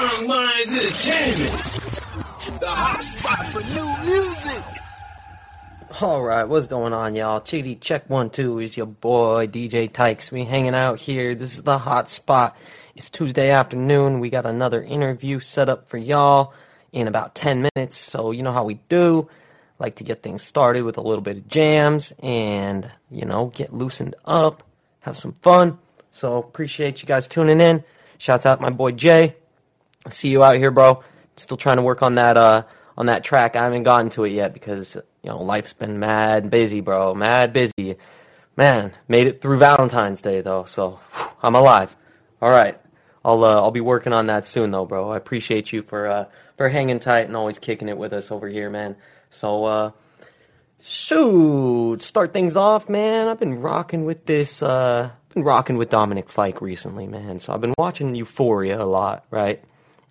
Young Minds Entertainment. The hot spot for new music. All right, what's going on, y'all? Chickadee Check One Two is your boy DJ Tykes. We hanging out here. This is the hot spot. It's Tuesday afternoon. We got another interview set up for y'all in about ten minutes. So you know how we do. Like to get things started with a little bit of jams and you know get loosened up, have some fun. So appreciate you guys tuning in. Shouts out my boy Jay. See you out here, bro. Still trying to work on that uh on that track. I haven't gotten to it yet because you know life's been mad busy, bro. Mad busy. Man, made it through Valentine's Day though, so whew, I'm alive. All right. I'll uh, I'll be working on that soon though, bro. I appreciate you for uh for hanging tight and always kicking it with us over here, man. So uh shoot, start things off, man. I've been rocking with this uh been rocking with Dominic Fike recently, man. So I've been watching Euphoria a lot, right?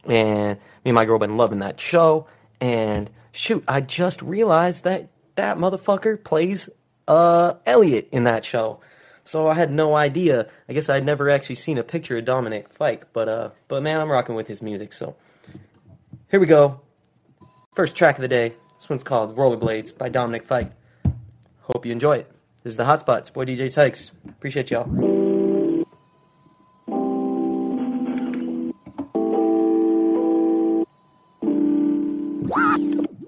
And me and my girl been loving that show. And shoot, I just realized that that motherfucker plays uh Elliot in that show. So I had no idea. I guess I'd never actually seen a picture of Dominic Fike, but uh but man, I'm rocking with his music, so here we go. First track of the day. This one's called Rollerblades by Dominic Fike. Hope you enjoy it. This is the Hotspots, boy DJ Tykes. Appreciate y'all.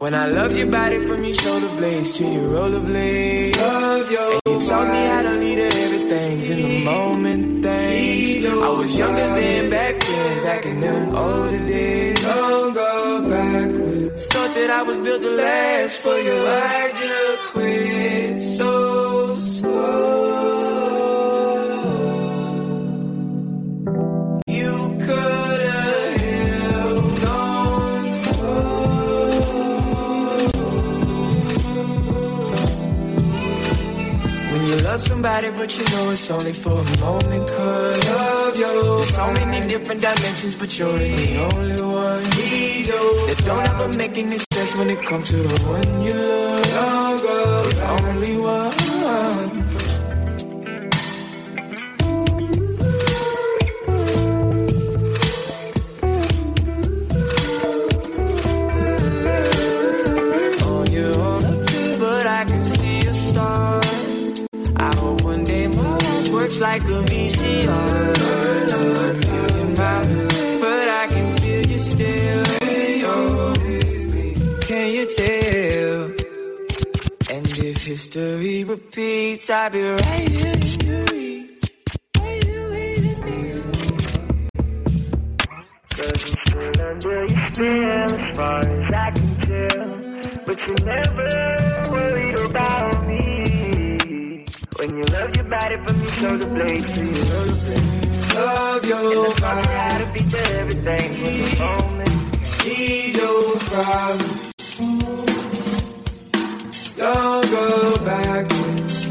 When I loved your body from your shoulder blades to your rollerblades. Love your and you taught me how to lead everything's in the moment things. I was younger than back then, back in them older days. Don't go backwards. Thought that I was built to last for you. I just quit so slow. Somebody, but you know it's only for a moment. Cause love you. So many different dimensions, but you're the only one. That don't ever make any sense when it comes to the one you love. One day my watch works like a VCR. But I can feel you still. Can you tell? And if history repeats, I'll be right here from your shoulder blades your roller blades. Love your. How to beat to everything from the moment. Need your problem. Don't go backwards.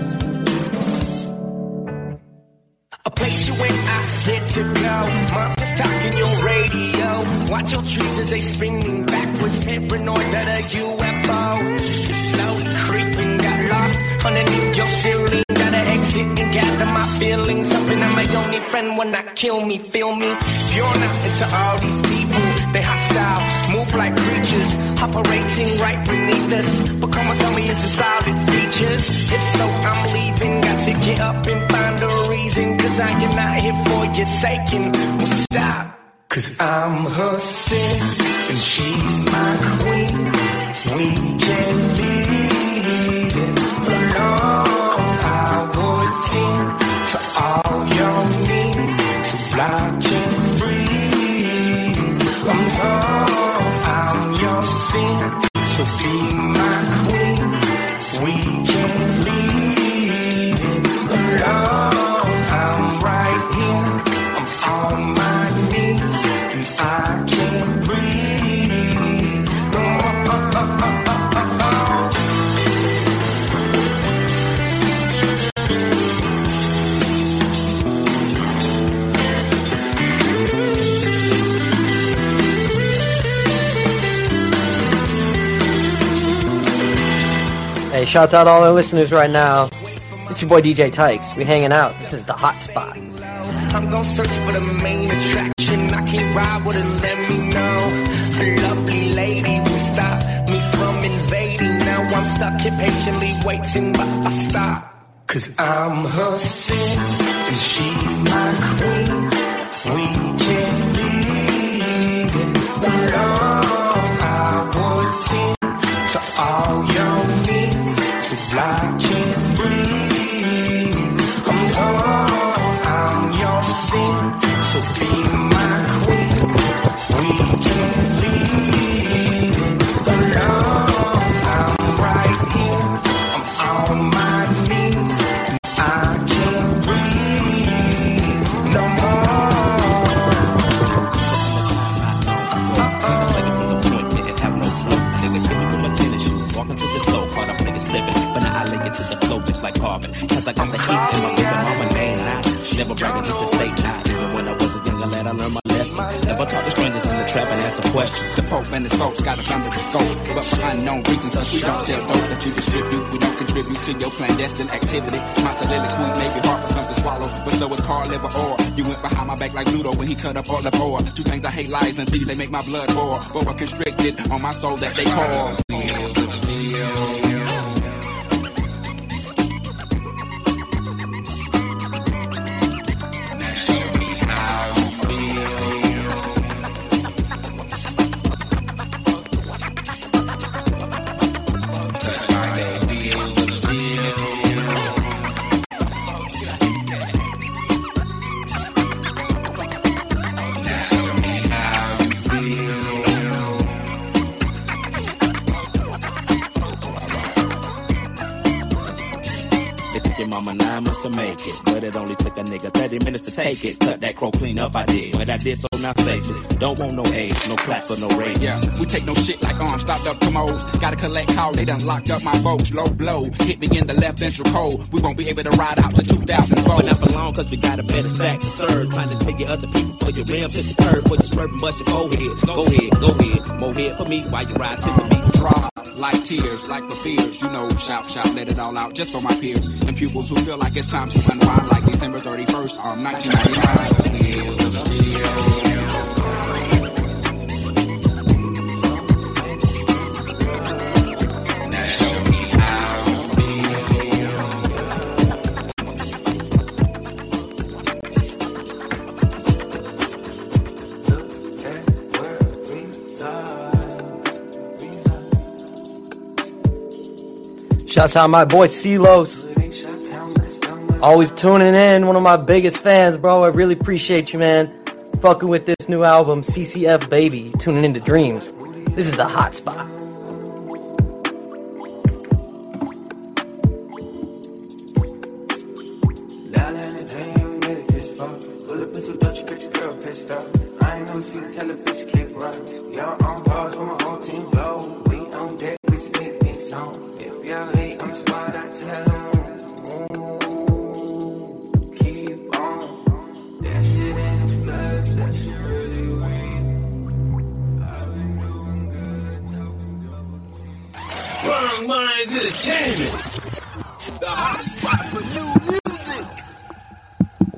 A place you ain't I get to go. Monsters talking your radio. Watch your trees as they spinning backwards. Paranoid that a UFO is slowly creeping. Got lost underneath your ceiling. Exit and gather my feelings. up and I'm my only friend when I kill me. Feel me? You're not into all these people. They hostile, move like creatures, operating right beneath us. But come on, tell me, is this all features? If so, I'm leaving. Got to get up and find a reason. Cause I am not here for your taking. Well, stop. Cause I'm her sin and she's my queen. We can leave so be shouts out all our listeners right now. It's your boy DJ Tykes. We hanging out. This is the hot spot. I'm gonna search for the main attraction. I can't ride with it, let me know. Lovely lady will stop me from invading. Now I'm stuck here patiently waiting, but I stop. Cause I'm her sin and she's my queen. We can't alone. I to all your so be my queen. We Never just to state now. Even when I was a younger lad, I learned my lesson. Never talk to strangers in the trap and answer questions. The Pope and his folks got us under the scope. But for unknown reasons, cause we don't sell dope that you distribute. We don't contribute to your clandestine activity. My soliloquy may be hard for some to swallow, but so is Carl Liver or You went behind my back like Ludo when he cut up all the ore. Two things I hate lies and thieves, they make my blood boil. But we're constricted on my soul that they call. Nine to make it, but it only took a nigga 30 minutes to take it. Cut that crow clean up, I did. But I did so now safely. Don't want no age, no claps or no rating. Yeah, we take no shit like uh, arms, stopped up commodes. Gotta collect call, they done locked up my votes. Low blow, hit me in the left ventral cold. We won't be able to ride out to 2004. But not for long, cause we got a better sack. Third, trying to take your other people for your rims hit the curb, for your swerve and bust your forehead. Go ahead, go ahead. More head for me while you ride to the beat. Like tears, like fears. You know, shout, shout, let it all out just for my peers and pupils who feel like it's time to unwind like December 31st, um, 1999. Shouts out my boy Celos. Always tuning in, one of my biggest fans, bro. I really appreciate you, man. Fucking with this new album, CCF Baby, tuning into Dreams. This is the hot spot.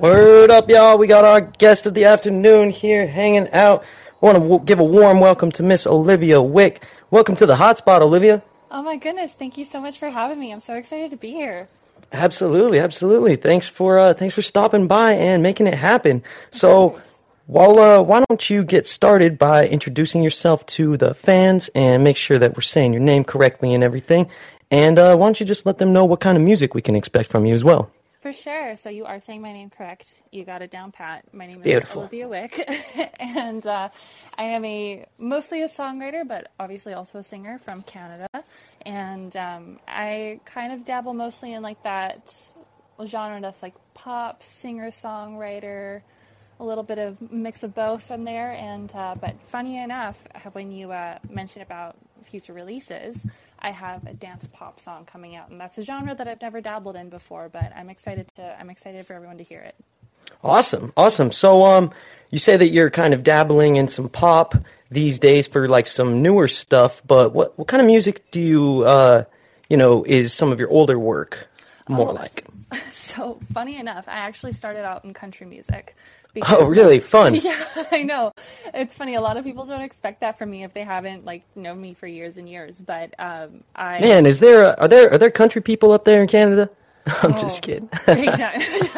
Word up, y'all. We got our guest of the afternoon here hanging out. I want to w- give a warm welcome to Miss Olivia Wik. Welcome to the hotspot, Olivia. Oh my goodness, thank you so much for having me. I'm so excited to be here. Absolutely, absolutely. Thanks for uh, thanks for stopping by and making it happen. So, well, uh, why don't you get started by introducing yourself to the fans and make sure that we're saying your name correctly and everything. And uh, why don't you just let them know what kind of music we can expect from you as well? For sure. So you are saying my name correct. You got it down pat. My name is Beautiful. Olivia Wik, and uh, I am a mostly a songwriter, but obviously also a singer from Canada. And um, I kind of dabble mostly in like that genre that's like pop, singer songwriter, a little bit of mix of both in there. And uh, but funny enough, when you uh, mentioned about future releases, I have a dance pop song coming out, and that's a genre that I've never dabbled in before. But I'm excited to I'm excited for everyone to hear it. Awesome, awesome. So, um, you say that you're kind of dabbling in some pop these days for like some newer stuff, but what what kind of music do you, uh, you know, is some of your older work? More Oh, like? So funny enough, I actually started out in country music. Oh, really? Fun. Yeah, I know. It's funny. A lot of people don't expect that from me if they haven't like known me for years and years. But um, I Man, is there a, are there are there country people up there in Canada? I'm Oh. just kidding. exactly.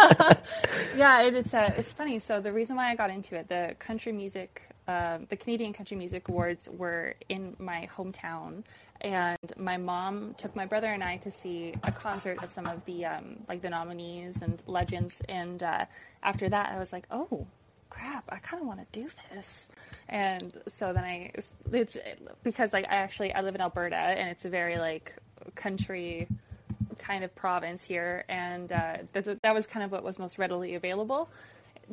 yeah, it, it's uh, it's funny. So the reason why I got into it, the country music, um, the Canadian Country Music Awards were in my hometown, and my mom took my brother and I to see a concert of some of the um, like the nominees and legends. And uh, after that, I was like, oh. Crap! I kind of want to do this, and so then I it's because like I actually I live in Alberta and it's a very like country kind of province here, and uh, that, that was kind of what was most readily available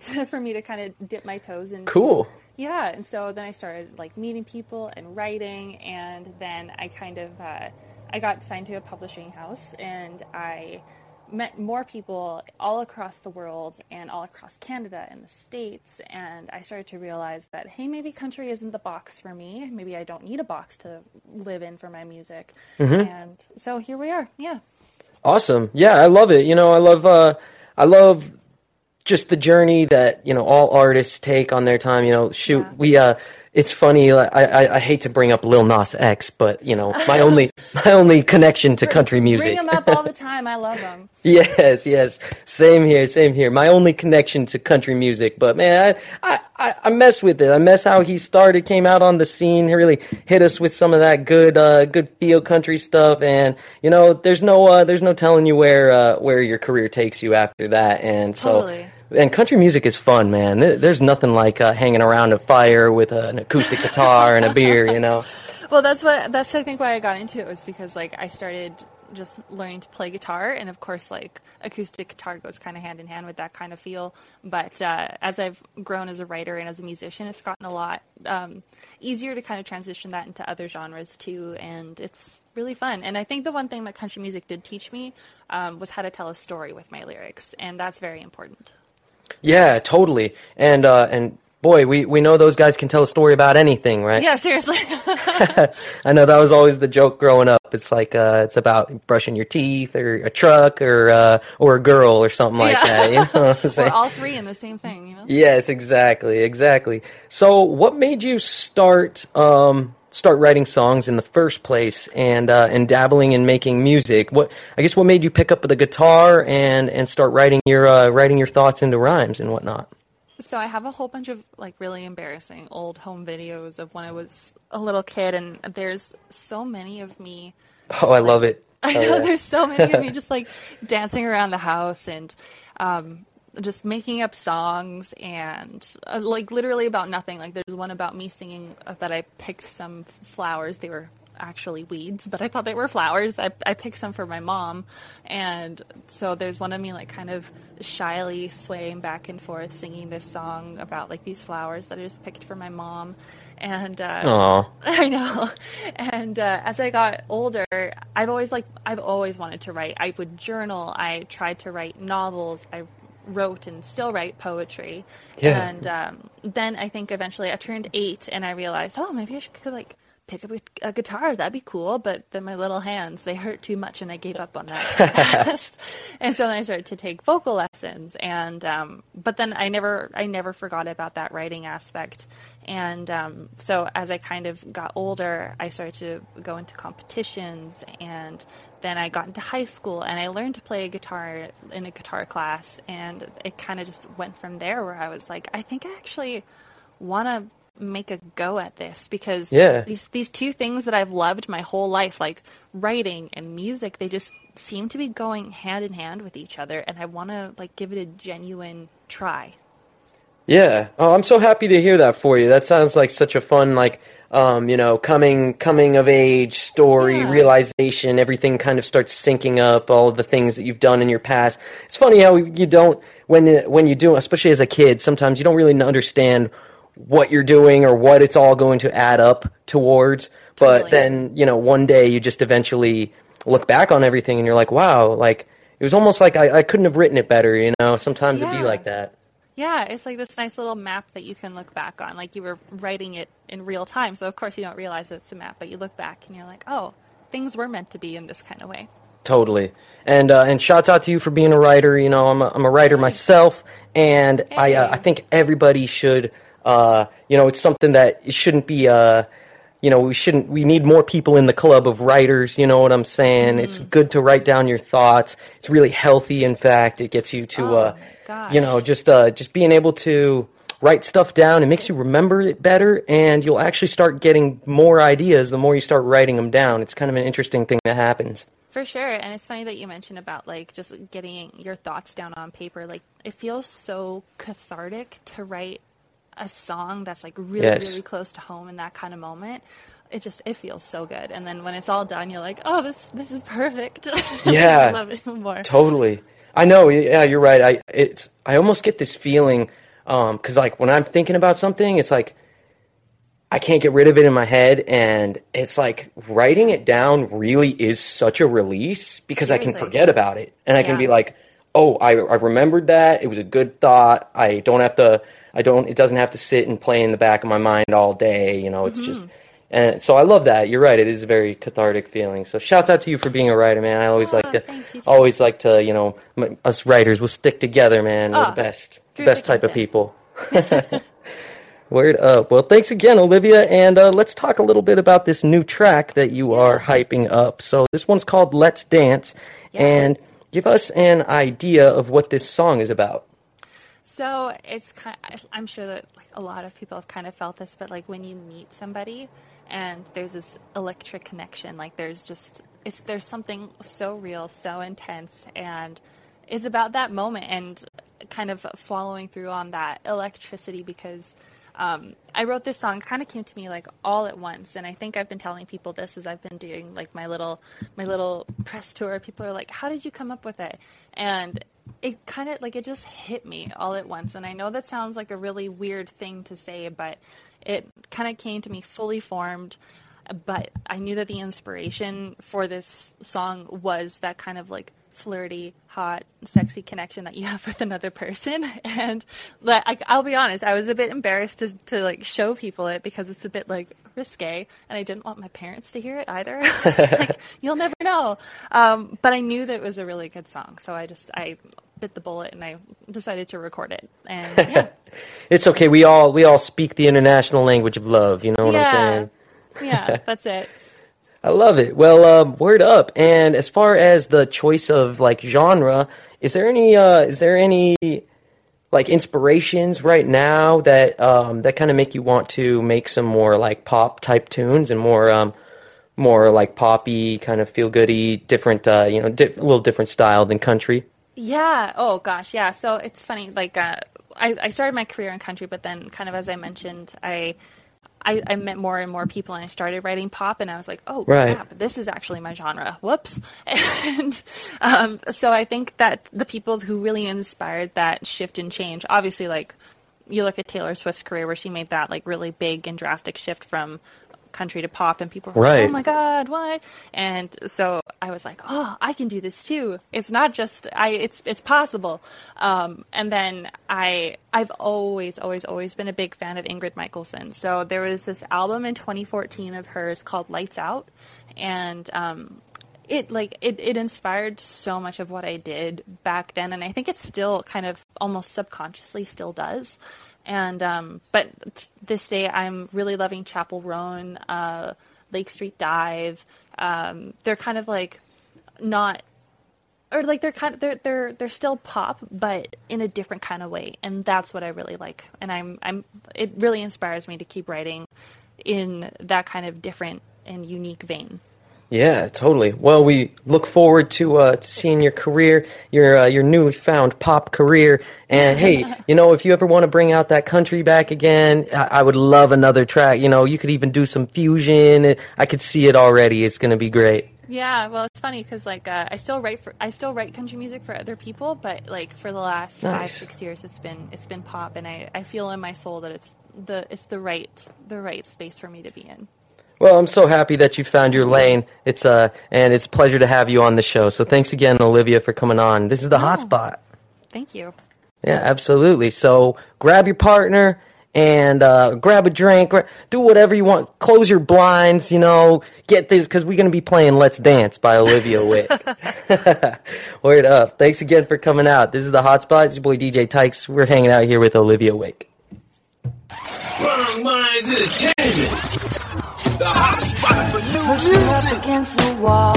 for me to kind of dip my toes in. Cool. Yeah, and so then I started like meeting people and writing, and then I kind of uh, I got signed to a publishing house, and I met more people all across the world and all across Canada and the states, and I started to realize that hey, maybe country isn't the box for me. Maybe I don't need a box to live in for my music, and so here we are. Yeah. Awesome. Yeah, I love it. You know, I love uh I love just the journey that, you know, all artists take on their time, you know, shoot, Yeah. we uh it's funny. like, I, I I hate to bring up Lil Nas X, but you know my only my only connection to country music. Bring them up all the time. I love them. Yes, yes. Same here, same here. My only connection to country music, but man, I, I, I mess with it. I mess how he started, came out on the scene, he really hit us with some of that good, uh, good feel country stuff. And you know, there's no, uh, there's no telling you where, uh, where your career takes you after that. And so, Totally. And country music is fun, man. There's nothing like uh, hanging around a fire with an acoustic guitar and a beer, you know. Well, that's what that's I think why I got into it was because like I started just learning to play guitar, and of course, like acoustic guitar goes kind of hand in hand with that kind of feel. But uh, as I've grown as a writer and as a musician, it's gotten a lot um, easier to kind of transition that into other genres too, and it's really fun. And I think the one thing that country music did teach me um, was how to tell a story with my lyrics, and that's very important. Yeah, totally. And uh, and boy, we we know those guys can tell a story about anything, right? Yeah, seriously. I know that was always the joke growing up. It's like uh, it's about brushing your teeth, or a truck, or uh, or a girl, or something like Yeah. that. You know what I'm We're all three in the same thing, you know. Yes, exactly, exactly. So, what made you start um, start writing songs in the first place, and uh, and dabbling in making music? What I guess what made you pick up the guitar and and start writing your uh, writing your thoughts into rhymes and whatnot? So I have a whole bunch of like really embarrassing old home videos of when I was a little kid, and there's so many of me. Oh, I love it. I Oh, know yeah. there's so many of me just like dancing around the house and um, just making up songs and uh, like literally about nothing. Like there's one about me singing uh, that I picked some flowers. They were actually weeds, but I thought they were flowers. I, I picked some for my mom, and so there's one of me like kind of shyly swaying back and forth singing this song about like these flowers that I just picked for my mom. And uh. I know. And uh, as I got older, I've always like I've always wanted to write. I would journal. I tried to write novels. I wrote and still write poetry. Yeah. And um, then I think eventually I turned eight, and I realized, oh, maybe I should like pick up a, a guitar. That'd be cool. But then my little hands they hurt too much, and I gave up on that and so then I started to take vocal lessons. And um, but then I never I never forgot about that writing aspect. And um, so as I kind of got older, I started to go into competitions, and then I got into high school, and I learned to play a guitar in a guitar class, and it kind of just went from there. Where I was like, I think I actually want to make a go at this because Yeah. these these two things that I've loved my whole life, like writing and music, they just seem to be going hand in hand with each other, and I want to like give it a genuine try. Yeah. Oh, I'm so happy to hear that for you. That sounds like such a fun, like, um, you know, coming coming of age story, Yeah. realization. Everything kind of starts syncing up. All of the things that you've done in your past. It's funny how you don't when when you do, especially as a kid. Sometimes you don't really understand what you're doing or what it's all going to add up towards. But Totally. then you know, one day you just eventually look back on everything and you're like, wow, like it was almost like I, I couldn't have written it better. You know, sometimes it'd be like that. Yeah, it's like this nice little map that you can look back on. Like you were writing it in real time. So, of course, you don't realize it's a map, but you look back and you're like, oh, things were meant to be in this kind of way. Totally. And uh, and shouts out to you for being a writer. You know, I'm a, I'm a writer myself, and I uh, I think everybody should. Uh, you know, it's something that it shouldn't be. Uh, you know, we shouldn't. We need more people in the club of writers. You know what I'm saying? It's good to write down your thoughts. It's really healthy. In fact, it gets you to. Oh, uh, gosh. you know, just uh, just being able to write stuff down. It makes you remember it better, and you'll actually start getting more ideas the more you start writing them down. It's kind of an interesting thing that happens. For sure. And it's funny that you mentioned about like just getting your thoughts down on paper. Like it feels so cathartic to write a song that's like really, Yes. really close to home in that kind of moment. It just it feels so good. And then when it's all done, you're like, oh, this this is perfect. Yeah. I love it more. Totally. I know. Yeah, you're right. I it's I almost get this feeling because like when I'm thinking about something, it's like I can't get rid of it in my head, and it's like writing it down really is such a release because I can forget about it, and I can be like, oh, I I remembered that. It was a good thought. I don't have to. I don't. It doesn't have to sit and play in the back of my mind all day. You know, it's Mm-hmm. just. And so I love that. You're right. It is a very cathartic feeling. So shouts out to you for being a writer, man. I always Oh, like to, thanks, you always like to, you know, m- us writers will stick together, man. We're Oh, the best, best type of people. Word up. Well, thanks again, Olivia. And uh, let's talk a little bit about this new track that you are hyping up. So this one's called Let's Dance. Yeah. And give us an idea of what this song is about. So it's kind. of, I'm sure that like a lot of people have kind of felt this, but like when you meet somebody and there's this electric connection, like there's just it's there's something so real, so intense, and it's about that moment and kind of following through on that electricity because. Um, I wrote this song kind of came to me like all at once, and I think I've been telling people this as I've been doing like my little my little press tour. People are like, "How did you come up with it?" And it kind of like it just hit me all at once. And I know that sounds like a really weird thing to say, but it kind of came to me fully formed. But I knew that the inspiration for this song was that kind of like flirty, hot, sexy connection that you have with another person. And like, I'll be honest, I was a bit embarrassed to, to like show people it because it's a bit like risque, and I didn't want my parents to hear it either. Like, You'll never know. Um, but I knew that it was a really good song, so I just I bit the bullet and I decided to record it. And yeah, It's okay. We all we all speak the international language of love. You know what I'm saying? yeah, that's it. I love it. Well, um, word up. And as far as the choice of like genre, is there any uh, is there any like inspirations right now that um, that kind of make you want to make some more like pop type tunes and more um, more like poppy kind of feel goody, different uh, you know, di- a little different style than country. Yeah. Oh gosh. Yeah. So it's funny. Like, uh, I, I started my career in country, but then kind of as I mentioned, I, I, I met more and more people, and I started writing pop, and I was like, oh Right. crap, this is actually my genre. Whoops. And um, so I think that the people who really inspired that shift and change, obviously, like you look at Taylor Swift's career, where she made that like really big and drastic shift from country to pop and people were like, oh my god what? And so i was like oh i can do this too. It's not just i it's it's possible. Um, and then i i've always always always been a big fan of ingrid michaelson. So there was this album in 2014 of hers called lights out. And um, it like it, it inspired so much of what I did back then and I think it still kind of almost subconsciously still does. And um but t- this day I'm really loving Chappell Roan, uh Lake Street Dive. Um they're kind of like not or like they're kind of they're they're they're still pop but in a different kind of way and that's what I really like and I'm I'm it really inspires me to keep writing in that kind of different and unique vein. Yeah, totally. Well, we look forward to uh, to seeing your career, your uh, your newly found pop career. And hey, you know, if you ever want to bring out that country back again, I, I would love another track. You know, you could even do some fusion. I could see it already. It's gonna be great. Yeah, well, it's funny because like uh, I still write for I still write country music for other people, but like for the last five six years, it's been it's been pop, and I, I feel in my soul that it's the it's the right the right space for me to be in. Well, I'm so happy that you found your lane. It's uh, and it's a pleasure to have you on the show. So thanks again, Olivia, for coming on. This is the hotspot. Thank you. Yeah, absolutely. So grab your partner and uh, grab a drink, or do whatever you want. Close your blinds, you know. Get this because we're gonna be playing "Let's Dance" by Olivia Wik. Word up! Thanks again for coming out. This is the Hotspot. It's your boy DJ Tykes. We're hanging out here with Olivia Wik. Young Minds Entertainment. The hot spot for new Push you up against the wall.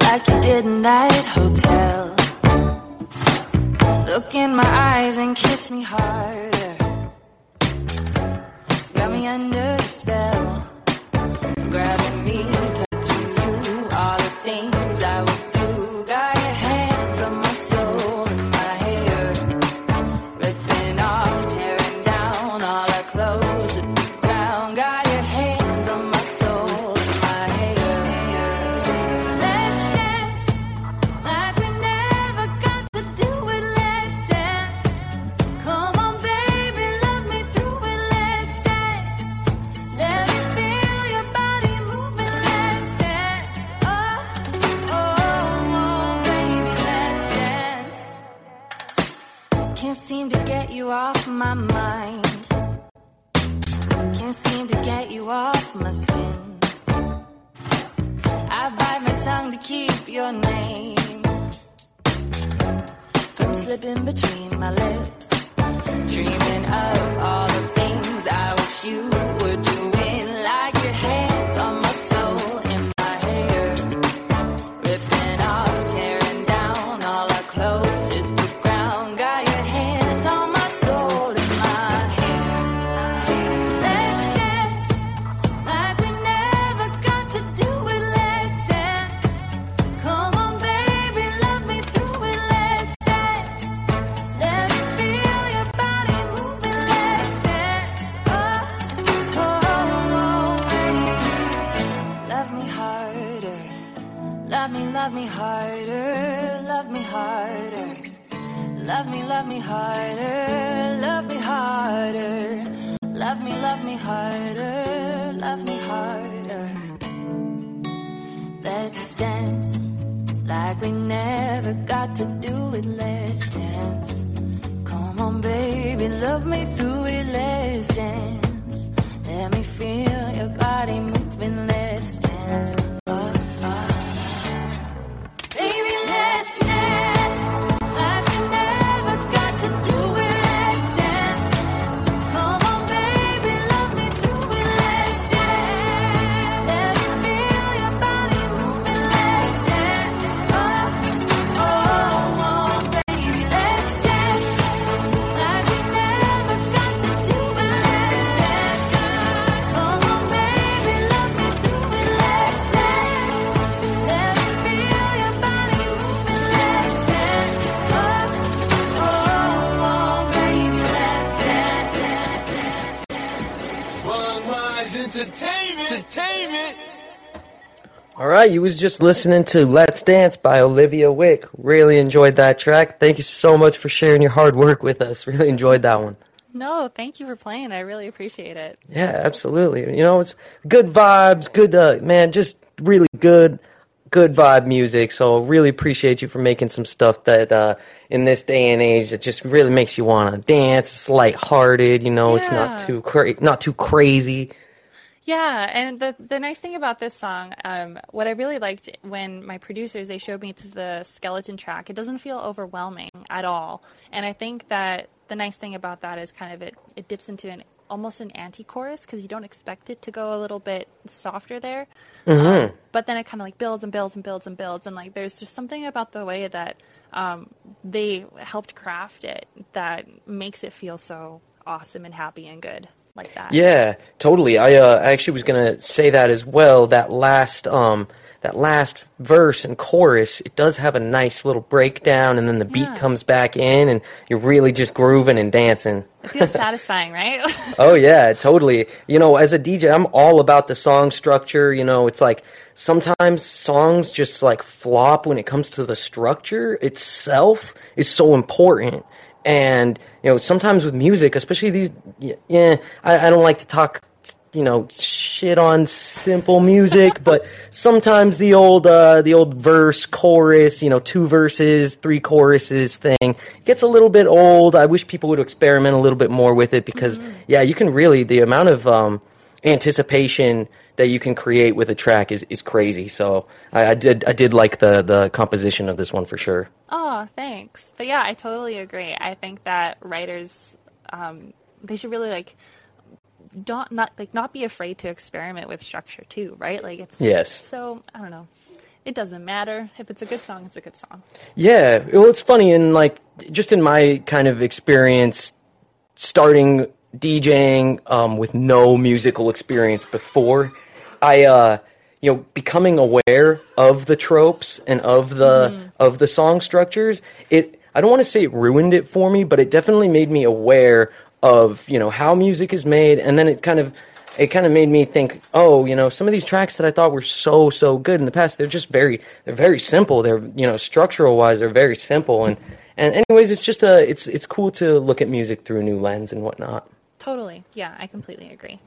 Like you did in that hotel. Look in my eyes and kiss me harder Got me under the spell. Grabbing me, my mind. Can't seem to get you off my skin. I bite my tongue to keep your name from slipping between my lips. Dreaming of all the things I wish you right, you was just listening to "Let's Dance" by Olivia Wik. Really enjoyed that track. Thank you so much for sharing your hard work with us. Really enjoyed that one. No, thank you for playing. I really appreciate it. Yeah, absolutely. You know, it's good vibes, good uh, man, just really good, good vibe music. So really appreciate you for making some stuff that uh, in this day and age that just really makes you want to dance. It's lighthearted. You know, it's not too cra- not too crazy. Yeah, and the the nice thing about this song, um, what I really liked when my producers they showed me the skeleton track, it doesn't feel overwhelming at all, and I think that the nice thing about that is kind of it it dips into an almost an anti-chorus because you don't expect it to go a little bit softer there, um, but then it kind of like builds and builds and builds and builds, and like there's just something about the way that um, they helped craft it that makes it feel so awesome and happy and good like that. Yeah, totally. I uh, I actually was gonna say that as well. That last um that last verse and chorus, it does have a nice little breakdown, and then the beat Yeah. comes back in, and you're really just grooving and dancing. It feels satisfying, right? Oh yeah, totally. You know, as a DJ, I'm all about the song structure. You know, it's like sometimes songs just like flop when it comes to the structure itself is so important. And you know, sometimes with music, especially these, yeah, I, I don't like to talk you know shit on simple music, but sometimes the old uh, the old verse chorus, you know, two verses, three choruses thing gets a little bit old. I wish people would experiment a little bit more with it because yeah, you can really the amount of um, anticipation that you can create with a track is, is crazy. So I, I did I did like the the composition of this one for sure. Oh, thanks. But yeah, I totally agree. I think that writers, um, they should really like don't not like not be afraid to experiment with structure too, right? Like it's Yes. So I don't know. It doesn't matter if it's a good song. It's a good song. Yeah, well, it's funny, and like just in my kind of experience, starting DJing um, with no musical experience before, I uh, you know becoming aware of the tropes and of the of the song structures. It I don't want to say it ruined it for me, but it definitely made me aware of you know how music is made, and then it kind of it kind of made me think, oh, you know, some of these tracks that I thought were so so good in the past, they're just very they're very simple. They're you know structural wise, they're very simple, and and anyways, it's just a it's it's cool to look at music through a new lens and whatnot. Totally. Yeah, I completely agree.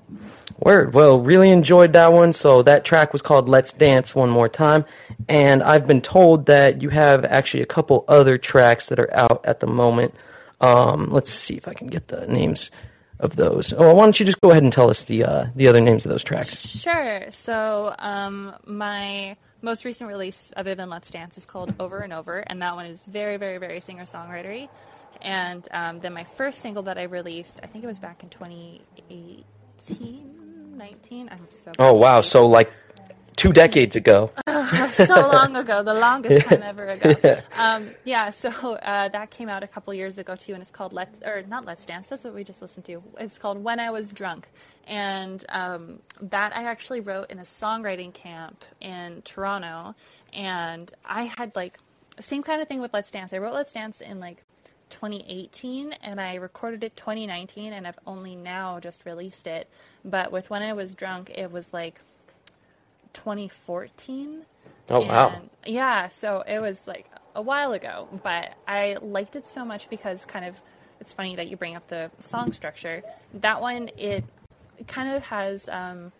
Word. Well, really enjoyed that one. So that track was called "Let's Dance" one more time, and I've been told that you have actually a couple other tracks that are out at the moment. Um, let's see if I can get the names of those. Oh, why don't you just go ahead and tell us the uh, the other names of those tracks? Sure. So, um, my most recent release, other than Let's Dance, is called Over and Over, and that one is very, very, very singer songwritery. And um, then my first single that I released, I think it was back in 2018, 19. I'm so Oh wow! So like two decades ago. so long ago, the longest time ever ago. Um, yeah, so uh, that came out a couple years ago too, and it's called Let's or not Let's Dance. That's what we just listened to. It's called When I Was Drunk, and um, that I actually wrote in a songwriting camp in Toronto, and I had like same kind of thing with Let's Dance. I wrote Let's Dance in like 2018 and I recorded it 2019 and I've only now just released it. But with When I Was Drunk, it was like 2014. Oh wow! Yeah, so it was like a while ago, but I liked it so much because kind of it's funny that you bring up the song structure. That one it kind of has um,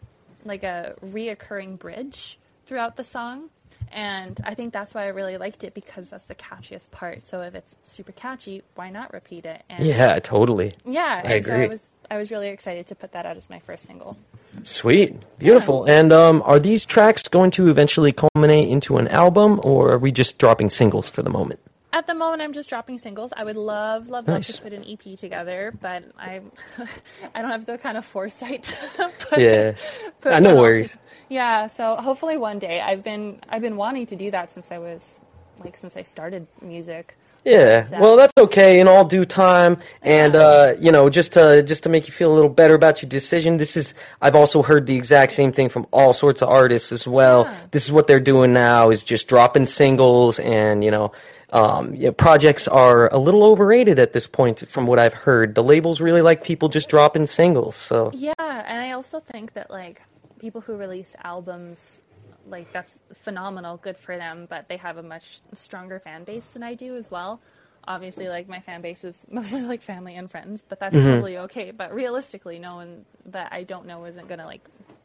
like a reoccurring bridge throughout the song. And I think that's why I really liked it because that's the catchiest part. So if it's super catchy, why not repeat it? And Yeah, totally. yeah, I and so I was I was really excited to put that out as my first single. Sweet, beautiful. And um, are these tracks going to eventually culminate into an album, or are we just dropping singles for the moment? At the moment, I'm just dropping singles. I would love, love, love to put an EP together, but I, I don't have the kind of foresight. To put, Yeah. put no worries. Yeah, so hopefully one day. I've been, I've been wanting to do that since I was, like, since I started music. Yeah, well, that's okay in all due time, and uh, you know, just to just to make you feel a little better about your decision. This is I've also heard the exact same thing from all sorts of artists as well. Yeah. This is what they're doing now is just dropping singles, and you know, um, yeah, projects are a little overrated at this point, from what I've heard. The labels really like people just dropping singles, so Yeah, and I also think that like people who release albums, like that's phenomenal, good for them. But they have a much stronger fan base than I do as well. Obviously, like my fan base is mostly like family and friends, but that's Mm-hmm. totally okay. But realistically, no one that I don't know isn't gonna like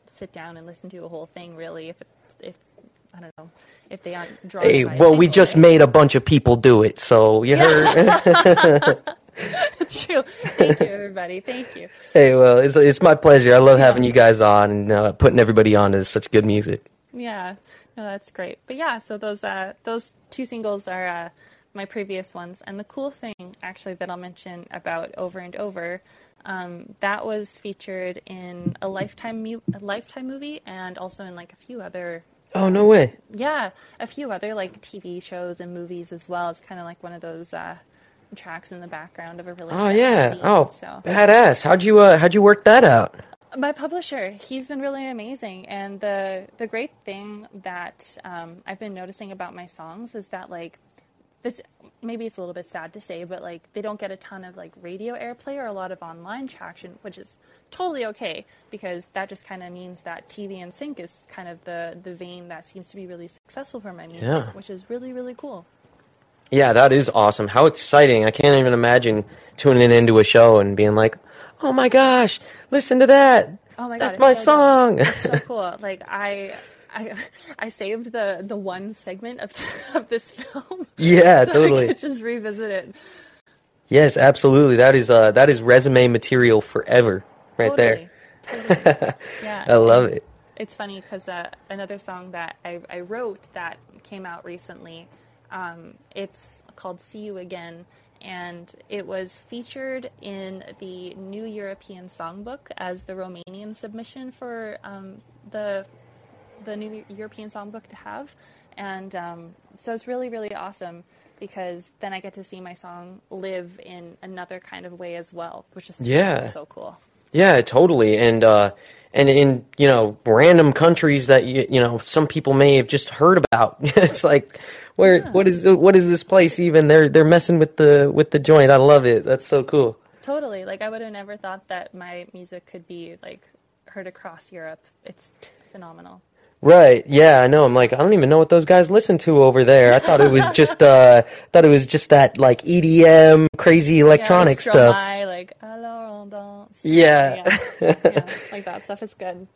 sit down and listen to a whole thing. Really, if it, if I don't know if they aren't drawn. hey, well, we just made a bunch of people do it, so you heard. True. Thank you, everybody. Thank you. hey, well, it's it's my pleasure. I love having you guys on and uh, putting everybody on to such good music. Yeah, no, that's great. But yeah, so those uh, those two singles are uh, my previous ones, and the cool thing actually that I'll mention about Over and Over, um, that was featured in a Lifetime mu- a Lifetime movie, and also in like a few other Oh no way! yeah, a few other like TV shows and movies as well. It's kind of like one of those uh, tracks in the background of a really Oh yeah! scene, Oh, so. badass! How'd you uh, how'd you work that out? My publisher, he's been really amazing, and the the great thing that um, I've been noticing about my songs is that like, it's maybe it's a little bit sad to say, but like they don't get a ton of like radio airplay or a lot of online traction, which is totally okay because that just kind of means that TV and sync is kind of the the vein that seems to be really successful for my music, Yeah. which is really really cool. Yeah, that is awesome. How exciting! I can't even imagine tuning into a show and being like, "Oh my gosh, listen to that! Oh my God, that's my so song. so cool. Like I, I, I saved the the one segment of of this film. yeah, so totally. just revisit it. Yes, absolutely. That is uh that is resume material forever, right there. Totally. Totally. Yeah, I love it. It's funny because uh, another song that I, I wrote that came out recently, um, it's called "See You Again," and it was featured in the New European Songbook as the Romanian submission for um, the the New European Songbook to have, and um, so it's really really awesome because then I get to see my song live in another kind of way as well, which is so- so cool. Yeah, totally. And uh and in, you know, random countries that you, you know, some people may have just heard about. it's like where what is what is this place even? They're they're messing with the with the joint. I love it. That's so cool. Totally. Like I would have never thought that my music could be like heard across Europe. It's phenomenal. Right. Yeah, I know. I'm like, I don't even know what those guys listen to over there. I thought it was just uh thought it was just that like EDM crazy electronic yeah, stuff. Stromae, like alors on danse. Yeah. yeah, yeah, like that stuff is good.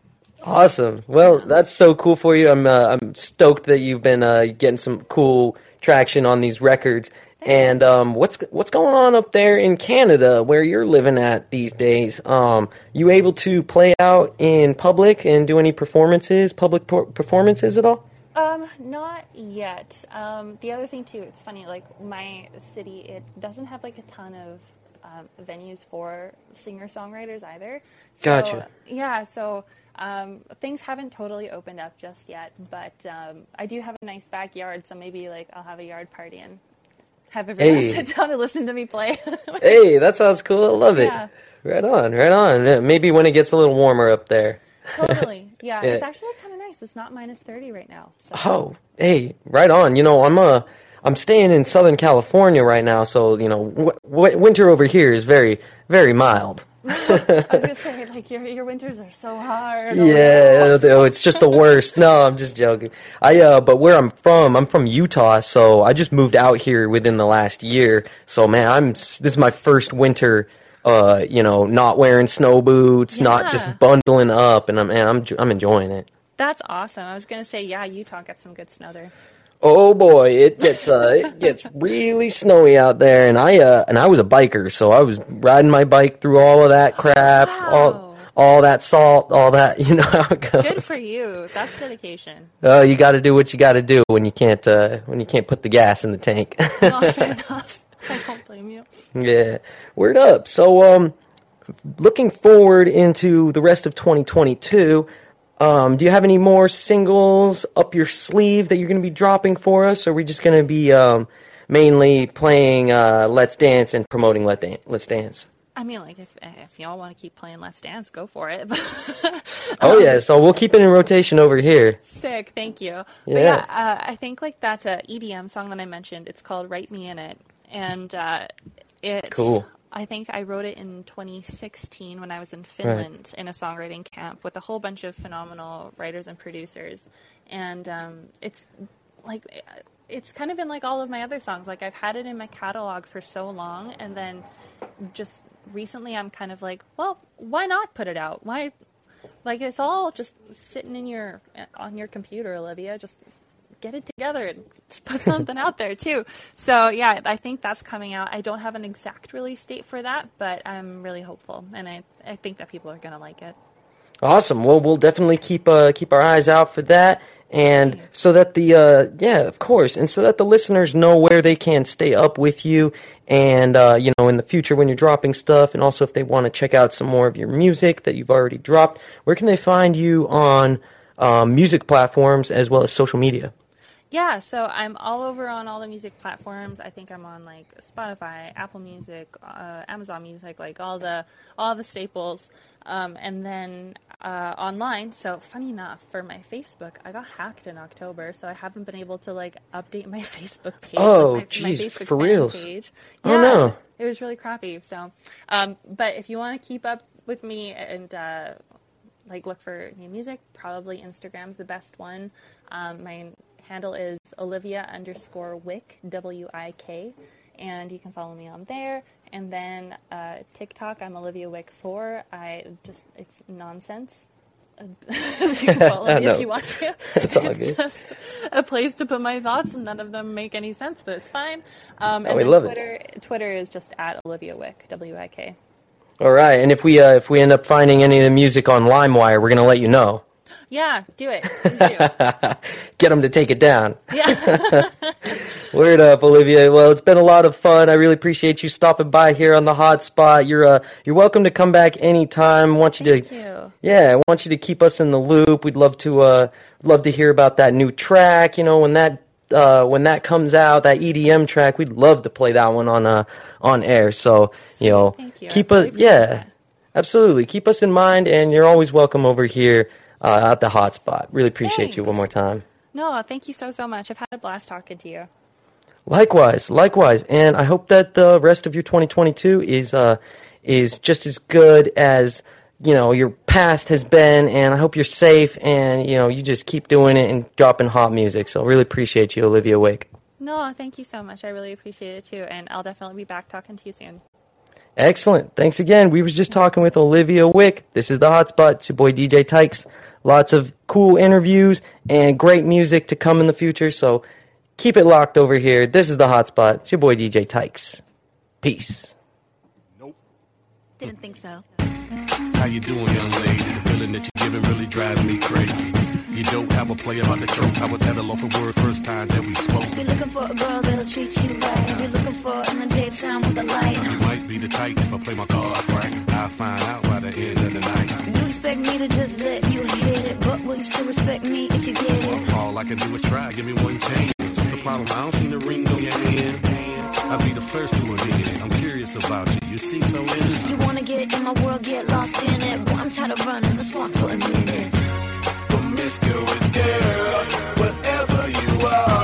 Awesome. Well, that's so cool for you. I'm uh, I'm stoked that you've been uh, getting some cool traction on these records. And um, what's what's going on up there in Canada, where you're living at these days? Um, you able to play out in public and do any performances, public por- performances at all? Um, not yet. Um, the other thing too, it's funny. Like my city, it doesn't have like a ton of um, venues for singer songwriters either. So, Gotcha. Yeah, so um, things haven't totally opened up just yet, but um, I do have a nice backyard, so maybe like I'll have a yard party and have everyone Hey. sit down and listen to me play. Hey, that sounds cool. I love it. Yeah. Right on, right on. Maybe when it gets a little warmer up there. totally. Yeah, Yeah. it's actually kind of nice. It's not minus thirty right now. So. Oh, hey, right on. You know, I'm uh, I'm staying in Southern California right now, so you know, w- w- winter over here is very, very mild. I was gonna say like your your winters are so hard. Oh, Yeah, though it's just the worst. No, I'm just joking. I uh, but where I'm from, I'm from Utah, so I just moved out here within the last year. So man, I'm this is my first winter. Uh, you know, not wearing snow boots, not just bundling up, and I'm man, I'm I'm enjoying it. That's awesome. I was gonna say, yeah, Utah gets some good snow there. Oh boy, it gets uh, it gets really snowy out there, and I uh, and I was a biker, so I was riding my bike through all of that crap, Wow. all that salt, all that. You know how it goes. Good for you. That's dedication. Oh, you got to do what you got to do when you can't uh, when you can't put the gas in the tank. Well, fair enough. I don't blame you. yeah, word up. So, um, looking forward into the rest of 2022. Um, do you have any more singles up your sleeve that you're going to be dropping for us? Or are we just going to be um, mainly playing uh, Let's Dance and promoting Let Dan- Let's Dance? I mean, like if if y'all want to keep playing Let's Dance, go for it. Oh yeah, so we'll keep it in rotation over here. Sick, thank you. But Yeah. yeah, uh, I think like that uh, EDM song that I mentioned. It's called "Write Me in It," and uh, it. Cool. I think I wrote it in 2016 when I was in Finland in a songwriting camp with a whole bunch of phenomenal writers and producers, and um, it's like it's kind of been like all of my other songs. Like I've had it in my catalog for so long, and then just recently I'm kind of like, well, why not put it out? Why like it's all just sitting in your on your computer, Olivia. Just get it together and put something out there too. So yeah, I think that's coming out. I don't have an exact release date for that, but I'm really hopeful, and I I think that people are gonna like it. Awesome. Well, we'll definitely keep uh, keep our eyes out for that, and so that the uh, yeah, of course, and so that the listeners know where they can stay up with you, and uh, you know, in the future when you're dropping stuff, and also if they want to check out some more of your music that you've already dropped, where can they find you on um, music platforms as well as social media? Yeah, so I'm all over on all the music platforms. I think I'm on like Spotify, Apple Music, uh, Amazon Music, like all the all the staples. Um, and then uh, online. So funny enough, for my Facebook, I got hacked in October, so I haven't been able to like update my Facebook page. Oh, like, my, my geez, Facebook for real? Page. Oh, Yeah, no. so It was really crappy. So, um, but if you want to keep up with me and uh, like look for new music, probably Instagram's the best one. Um, my handle is Olivia underscore Wik W I K, and you can follow me on there. And then uh, TikTok, I'm Olivia Wik four. I just it's nonsense. you can follow me No. if you want to. It's it's just a place to put my thoughts, and none of them make any sense, but it's fine. Um, Oh, we love it. Twitter, Twitter is just at Olivia Wik, W I K. All right, and if we uh, if we end up finding any of the music on LimeWire, we're gonna let you know. Yeah, do it. Do. Get them to take it down. yeah. Word up, Olivia. Well, it's been a lot of fun. I really appreciate you stopping by here on the hot spot. You're uh, you're welcome to come back anytime. I Want you Thank to you. Yeah, I want you to keep us in the loop. We'd love to uh love to hear about that new track, you know, when that uh when that comes out, that EDM track, we'd love to play that one on uh on air. So, you know, you. Keep us yeah. that. Absolutely. Keep us in mind and you're always welcome over here uh, at the hot spot. Really appreciate you one more time. No, thank you so so much. I've had a blast talking to you. Likewise, likewise, and I hope that the rest of your 2022 is uh is just as good as you know your past has been, and I hope you're safe and you know you just keep doing it and dropping hot music. So I really appreciate you, Olivia Wake. No, thank you so much. I really appreciate it too, and I'll definitely be back talking to you soon. Excellent. Thanks again. We was just talking with Olivia Wik. This is the Hotspot. It's your boy DJ Tykes. Lots of cool interviews and great music to come in the future. So keep it locked over here. This is the Hotspot. It's your boy DJ Tykes. Peace. Nope. Didn't think so. How you doing, young lady? The feeling that you're giving really drives me crazy. You don't have a play about the choke. I was at a loaf of word first time that we spoke. You're looking for a girl that'll treat you right. You're looking for in the daytime with a light. You might be the type if I play my cards right. I'll find out by the end of the night. You expect me to just let you still respect me if you get it? All I can do is try. Give me one chance. Just the problem. I don't see the ring on your hand. I'll be the first to admit it. I'm curious about you. You seem so innocent. You wanna get in my world, get lost in it. Boy, I'm tired of running. Let's walk for a minute. Promiscuous girl, whatever you are,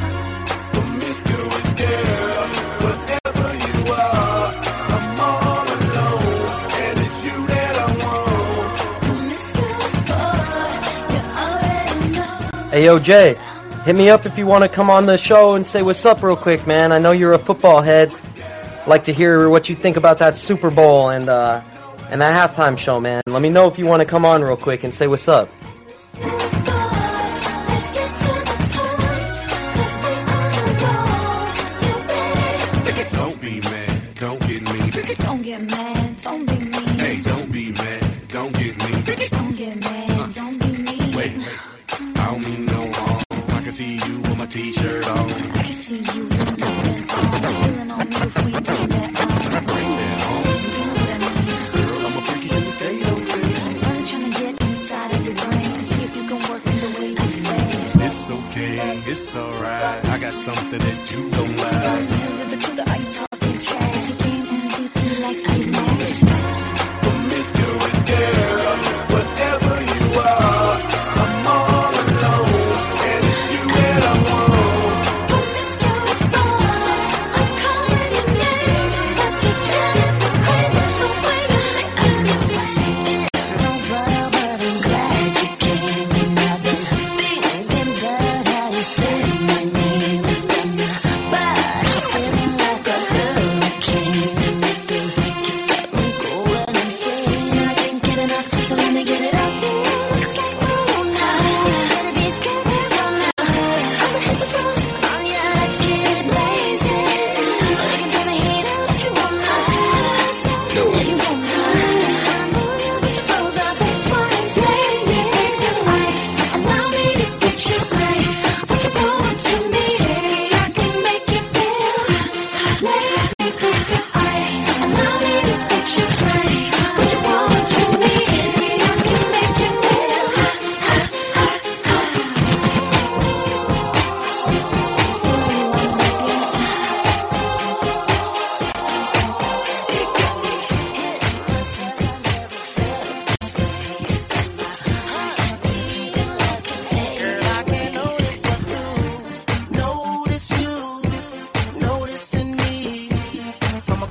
Hey, yo, Jay, hit me up if you want to come on the show and say what's up real quick, man. I know you're a football head. Like to hear what you think about that Super Bowl and uh, and that halftime show, man. Let me know if you want to come on real quick and say what's up.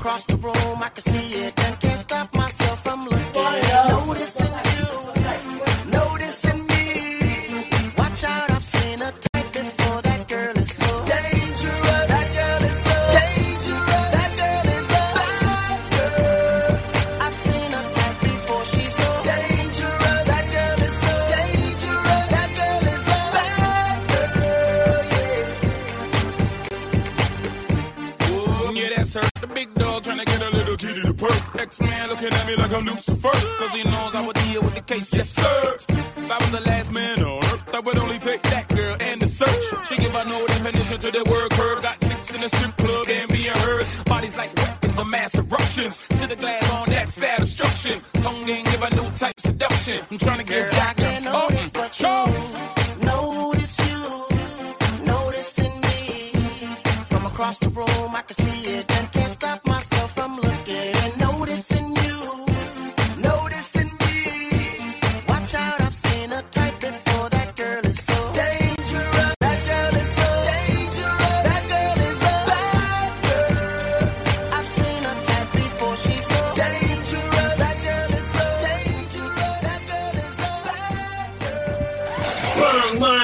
Across the room, I can see it and can't stop like I'm Lucifer. Cause he knows I would deal with the case, yes sir. If I was the last man on earth, I would only take that girl and the search. She give her no definition to the word curve. Got chicks in the strip club and being hers. Bodies like weapons of mass eruptions. Sit the glass on that fat obstruction. Tongue ain't give a new type of seduction. I'm trying to get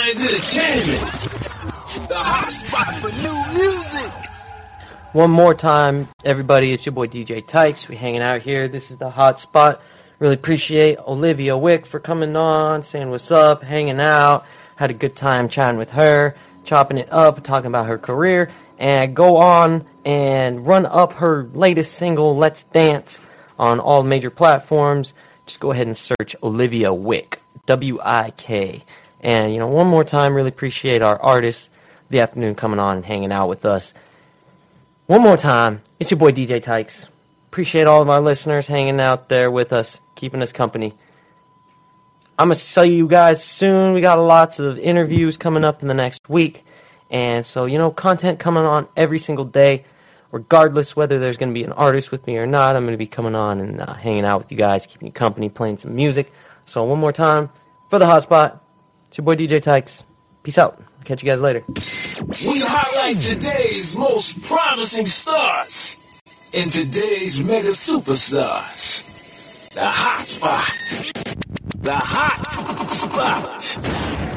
Minds Entertainment. The hot spot for new music. One more time, everybody, it's your boy DJ Tykes. We hanging out here. This is the hot spot. Really appreciate Olivia Wik for coming on, saying what's up, hanging out. Had a good time chatting with her, chopping it up, talking about her career, and go on and run up her latest single, Let's Dance, on all major platforms. Just go ahead and search Olivia Wik, W I K. And, you know, one more time, really appreciate our artists the afternoon coming on and hanging out with us. One more time, it's your boy DJ Tykes. Appreciate all of our listeners hanging out there with us, keeping us company. I'm gonna see you guys soon. We got lots of interviews coming up in the next week, and so you know, content coming on every single day, regardless whether there's gonna be an artist with me or not. I'm gonna be coming on and uh, hanging out with you guys, keeping you company, playing some music. So one more time for the hotspot, it's your boy DJ Tykes. Peace out. Catch you guys later. We highlight today's most promising stars and today's mega superstars. The hot spot. The hot spot.